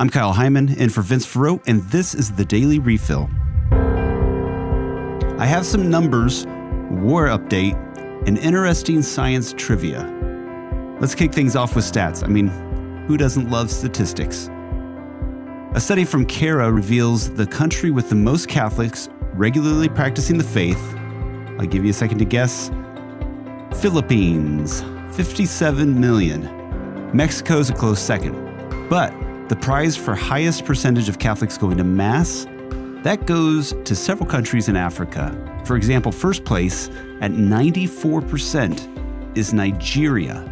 I'm Kyle Hyman, and for Vince Farreau, and this is the Daily Refill. I have some numbers, war update, and interesting science trivia. Let's kick things off with stats. I mean, who doesn't love statistics? A study from CARA reveals the country with the most Catholics regularly practicing the faith. I'll give you a second to guess. Philippines, 57 million. Mexico's a close second. But the prize for highest percentage of Catholics going to Mass, that goes to several countries in Africa. For example, first place at 94% is Nigeria.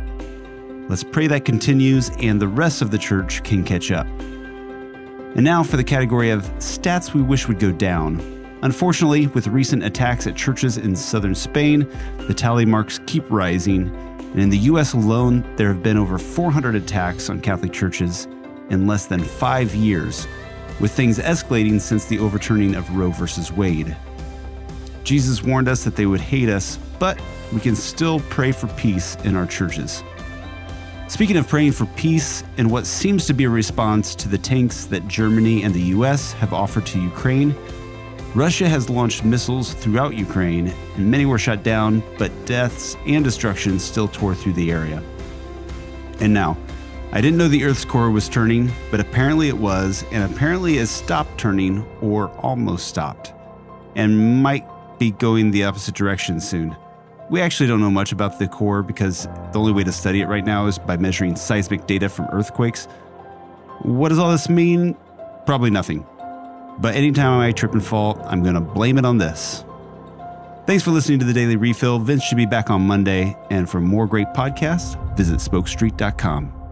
Let's pray that continues and the rest of the church can catch up. And now for the category of stats we wish would go down. Unfortunately, with recent attacks at churches in southern Spain, the tally marks keep rising. And in the US alone, there have been over 400 attacks on Catholic churches in less than five years, with things escalating since the overturning of Roe v. Wade. Jesus warned us that they would hate us, but we can still pray for peace in our churches. Speaking of praying for peace and what seems to be a response to the tanks that Germany and the US have offered to Ukraine, Russia has launched missiles throughout Ukraine, and many were shot down, but deaths and destruction still tore through the area. And now, I didn't know the Earth's core was turning, but apparently it was, and apparently it stopped turning or almost stopped, and might be going the opposite direction soon. We actually don't know much about the core because the only way to study it right now is by measuring seismic data from earthquakes. What does all this mean? Probably nothing. But anytime I trip and fall, I'm going to blame it on this. Thanks for listening to the Daily Refill. Vince should be back on Monday. And for more great podcasts, visit spokestreet.com.